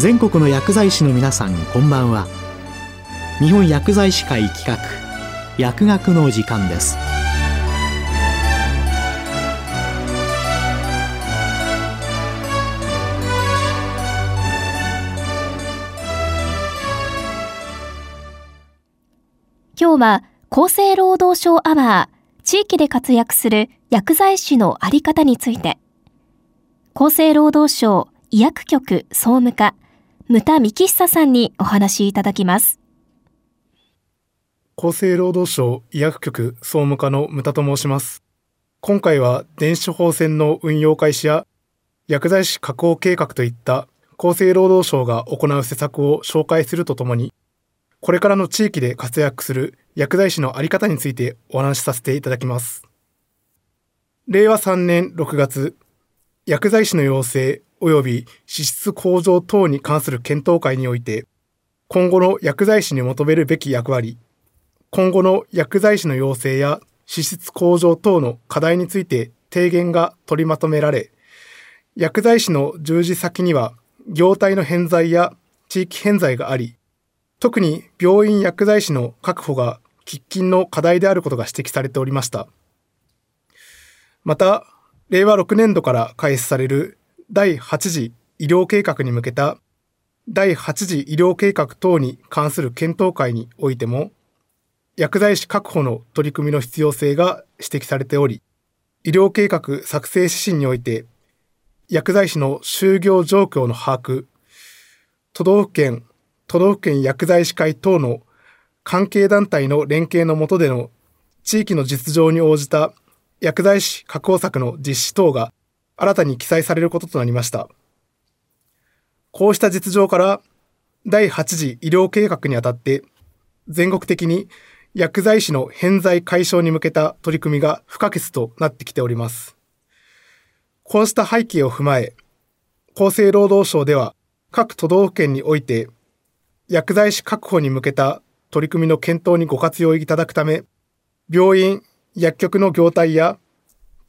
全国の薬剤師の皆さんこんばんは。日本薬剤師会企画薬学の時間です。今日は厚生労働省アワー地域で活躍する薬剤師のあり方について厚生労働省医薬局総務課牟田幹久さんにお話いただきます厚生労働省医薬局総務課の牟田と申します今回は電子処方箋の運用開始や薬剤師確保計画といった厚生労働省が行う施策を紹介するとともにこれからの地域で活躍する薬剤師のあり方についてお話しさせていただきます。令和3年6月、薬剤師の要請及び資質向上等に関する検討会において、今後の薬剤師に求めるべき役割、今後の薬剤師の要請や資質向上等の課題について提言が取りまとめられ、薬剤師の従事先には業態の偏在や地域偏在があり、特に病院薬剤師の確保が喫緊の課題であることが指摘されておりました。また、令和6年度から開始される第8次医療計画に向けた第8次医療計画等に関する検討会においても、薬剤師確保の取り組みの必要性が指摘されており、医療計画作成指針において、薬剤師の就業状況の把握、都道府県都道府県薬剤師会等の関係団体の連携の下での地域の実情に応じた薬剤師確保策の実施等が新たに記載されることとなりました。こうした実情から第8次医療計画にあたって全国的に薬剤師の偏在解消に向けた取り組みが不可欠となってきております。こうした背景を踏まえ、厚生労働省では各都道府県において薬剤師確保に向けた取り組みの検討にご活用いただくため、病院、薬局の業態や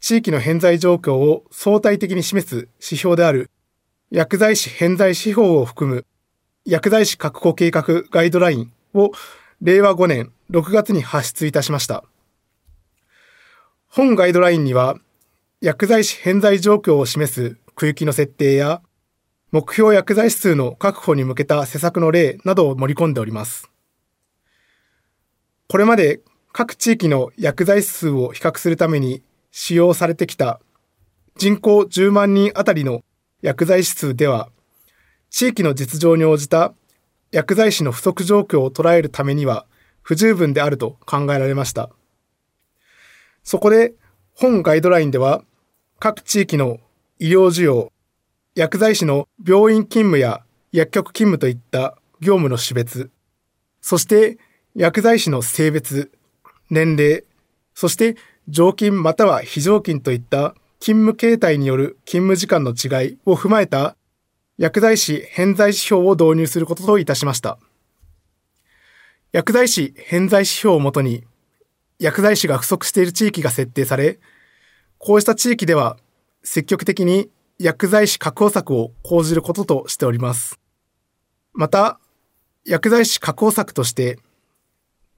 地域の偏在状況を相対的に示す指標である薬剤師偏在指標を含む薬剤師確保計画ガイドラインを令和5年6月に発出いたしました。本ガイドラインには薬剤師偏在状況を示す区域の設定や目標薬剤師数の確保に向けた施策の例などを盛り込んでおります。これまで各地域の薬剤師数を比較するために使用されてきた人口10万人あたりの薬剤師数では、地域の実情に応じた薬剤師の不足状況を捉えるためには不十分であると考えられました。そこで本ガイドラインでは各地域の医療需要、薬剤師の病院勤務や薬局勤務といった業務の種別、そして薬剤師の性別、年齢、そして常勤または非常勤といった勤務形態による勤務時間の違いを踏まえた薬剤師偏在指標を導入することといたしました。薬剤師偏在指標をもとに薬剤師が不足している地域が設定され、こうした地域では積極的に薬剤師確保策を講じることとしております。また、薬剤師確保策として、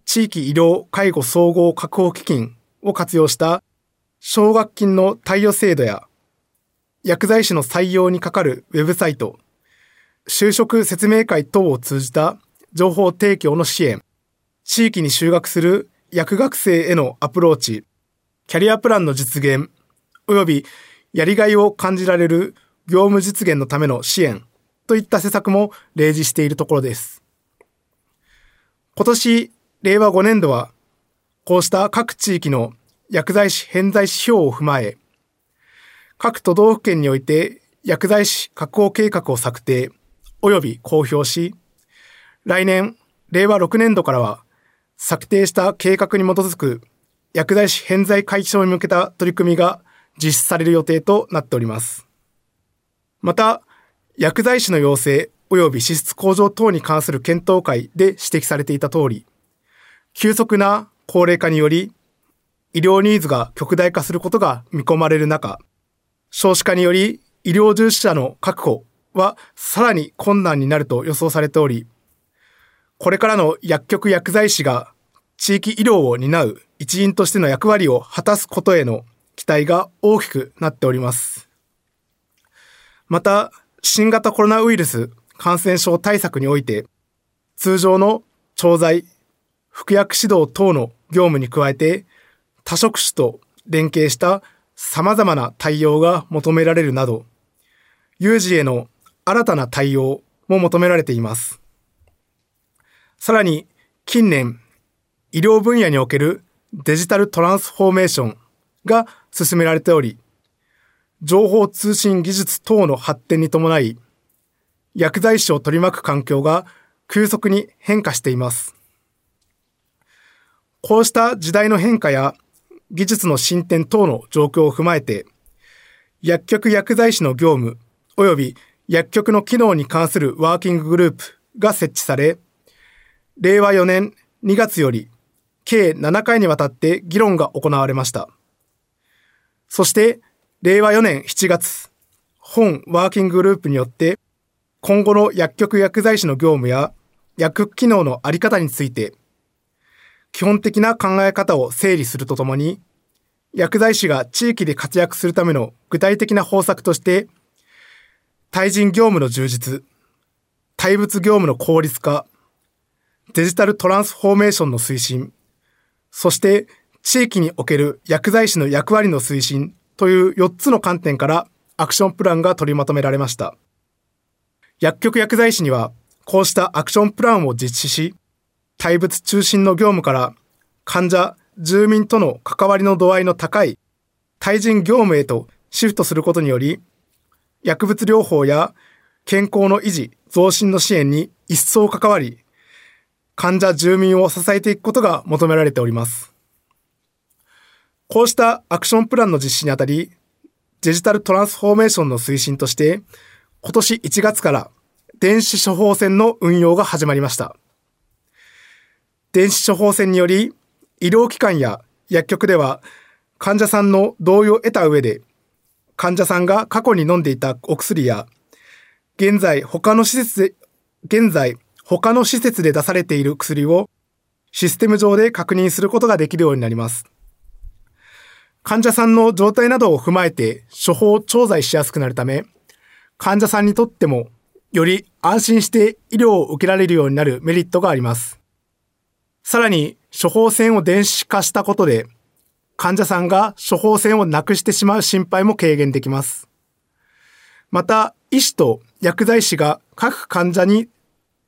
地域医療介護総合確保基金を活用した奨学金の貸与制度や、薬剤師の採用にかかるウェブサイト、就職説明会等を通じた情報提供の支援、地域に就学する薬学生へのアプローチ、キャリアプランの実現、及びやりがいを感じられる業務実現のための支援といった施策も例示しているところです。今年、令和5年度は、こうした各地域の薬剤師偏在指標を踏まえ、各都道府県において薬剤師確保計画を策定及び公表し、来年、令和6年度からは、策定した計画に基づく薬剤師偏在解消に向けた取り組みが実施される予定となっております。また、薬剤師の要請及び支出向上等に関する検討会で指摘されていた通り、急速な高齢化により、医療ニーズが極大化することが見込まれる中、少子化により医療従事者の確保はさらに困難になると予想されており、これからの薬局薬剤師が地域医療を担う一員としての役割を果たすことへの期待が大きくなっております。また、新型コロナウイルス感染症対策において、通常の調剤、服薬指導等の業務に加えて、多職種と連携した様々な対応が求められるなど、有事への新たな対応も求められています。さらに、近年、医療分野におけるデジタルトランスフォーメーションが進められており、情報通信技術等の発展に伴い、薬剤師を取り巻く環境が急速に変化しています。こうした時代の変化や技術の進展等の状況を踏まえて、薬局薬剤師の業務及び薬局の機能に関するワーキンググループが設置され、令和4年2月より計7回にわたって議論が行われました。そして、令和4年7月、本ワーキンググループによって今後の薬局薬剤師の業務や薬局機能のあり方について、基本的な考え方を整理するとともに、薬剤師が地域で活躍するための具体的な方策として、対人業務の充実、対物業務の効率化、デジタルトランスフォーメーションの推進、そして地域における薬剤師の役割の推進という4つの観点からアクションプランが取りまとめられました。薬局薬剤師には、こうしたアクションプランを実施し、対物中心の業務から患者、住民との関わりの度合いの高い対人業務へとシフトすることにより、薬物療法や健康の維持、増進の支援に一層関わり、患者、住民を支えていくことが求められております。こうしたアクションプランの実施にあたり、デジタルトランスフォーメーションの推進として、今年1月から電子処方箋の運用が始まりました。電子処方箋により、医療機関や薬局では患者さんの同意を得た上で、患者さんが過去に飲んでいたお薬や、現在他の施設で、現在他の施設で出されている薬をシステム上で確認することができるようになります。患者さんの状態などを踏まえて処方調剤しやすくなるため、患者さんにとってもより安心して医療を受けられるようになるメリットがあります。さらに、処方箋を電子化したことで、患者さんが処方箋をなくしてしまう心配も軽減できます。また、医師と薬剤師が各患者に、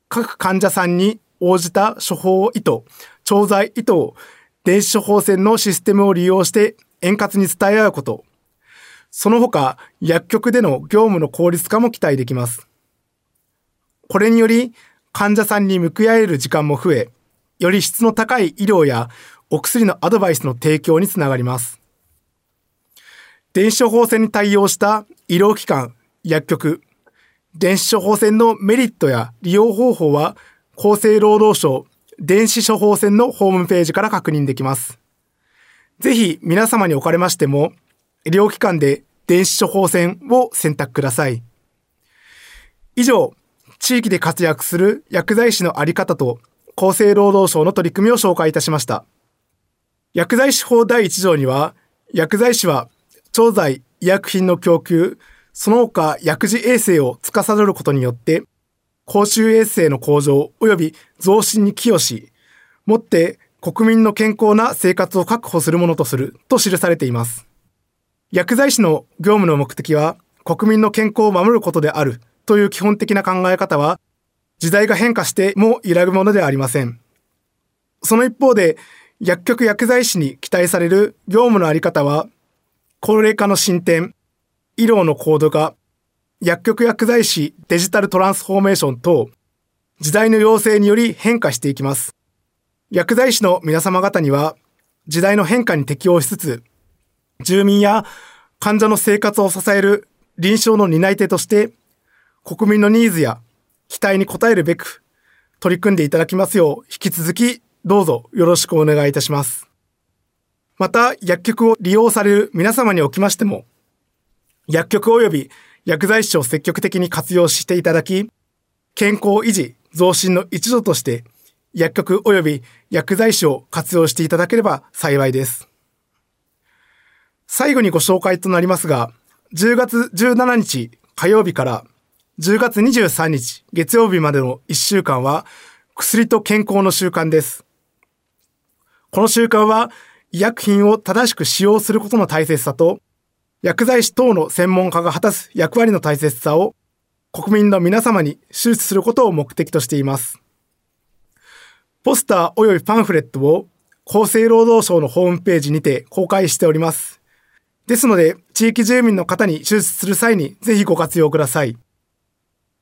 各患者さんに応じた処方意図、調剤意図を電子処方箋のシステムを利用して円滑に伝え合うこと、その他、薬局での業務の効率化も期待できます。これにより、患者さんに向き合える時間も増え、より質の高い医療やお薬のアドバイスの提供につながります。電子処方箋に対応した医療機関、薬局、電子処方箋のメリットや利用方法は厚生労働省電子処方箋のホームページから確認できます。ぜひ皆様におかれましても医療機関で電子処方箋を選択ください。以上、地域で活躍する薬剤師のあり方と厚生労働省の取り組みを紹介いたしました。薬剤師法第1条には、薬剤師は調剤、医薬品の供給、その他薬事衛生を司ることによって、公衆衛生の向上及び増進に寄与し、もって国民の健康な生活を確保するものとすると記されています。薬剤師の業務の目的は国民の健康を守ることであるという基本的な考え方は時代が変化しても揺らぐものではありません。その一方で薬局薬剤師に期待される業務のあり方は高齢化の進展、医療の高度化、薬局薬剤師デジタルトランスフォーメーション等時代の要請により変化していきます。薬剤師の皆様方には時代の変化に適応しつつ住民や患者の生活を支える臨床の担い手として、国民のニーズや期待に応えるべく、取り組んでいただきますよう、引き続きどうぞよろしくお願いいたします。また、薬局を利用される皆様におきましても、薬局及び薬剤師を積極的に活用していただき、健康維持、増進の一助として、薬局及び薬剤師を活用していただければ幸いです。最後にご紹介となりますが、10月17日火曜日から10月23日月曜日までの1週間は薬と健康の習慣です。この習慣は医薬品を正しく使用することの大切さと薬剤師等の専門家が果たす役割の大切さを国民の皆様に周知することを目的としています。ポスター及びパンフレットを厚生労働省のホームページにて公開しております。ですので、地域住民の方に手術する際にぜひご活用ください。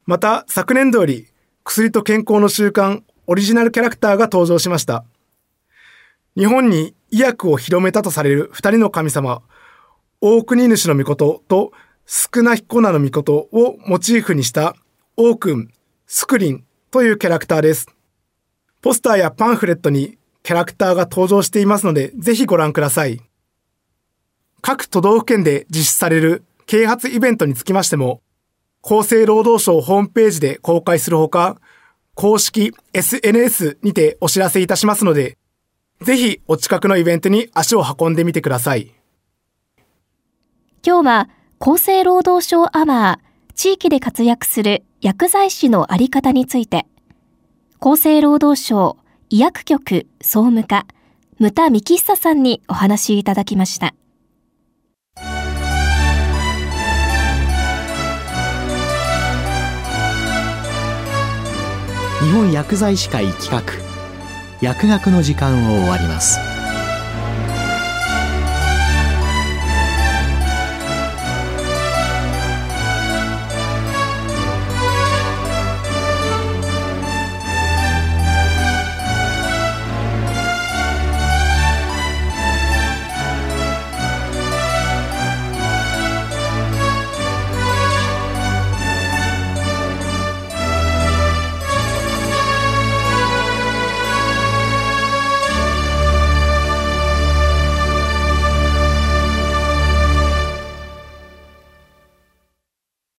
また、昨年度より薬と健康の習慣オリジナルキャラクターが登場しました。日本に医薬を広めたとされる二人の神様、大国主の御事と少な彦名の御事をモチーフにした王君、スクリンというキャラクターです。ポスターやパンフレットにキャラクターが登場していますので、ぜひご覧ください。各都道府県で実施される啓発イベントにつきましても、厚生労働省ホームページで公開するほか、公式 SNS にてお知らせいたしますので、ぜひお近くのイベントに足を運んでみてください。今日は厚生労働省アワー地域で活躍する薬剤師のあり方について、厚生労働省医薬局総務課、牟田幹久さんにお話いただきました。本薬剤師会企画。薬学の時間を終わります。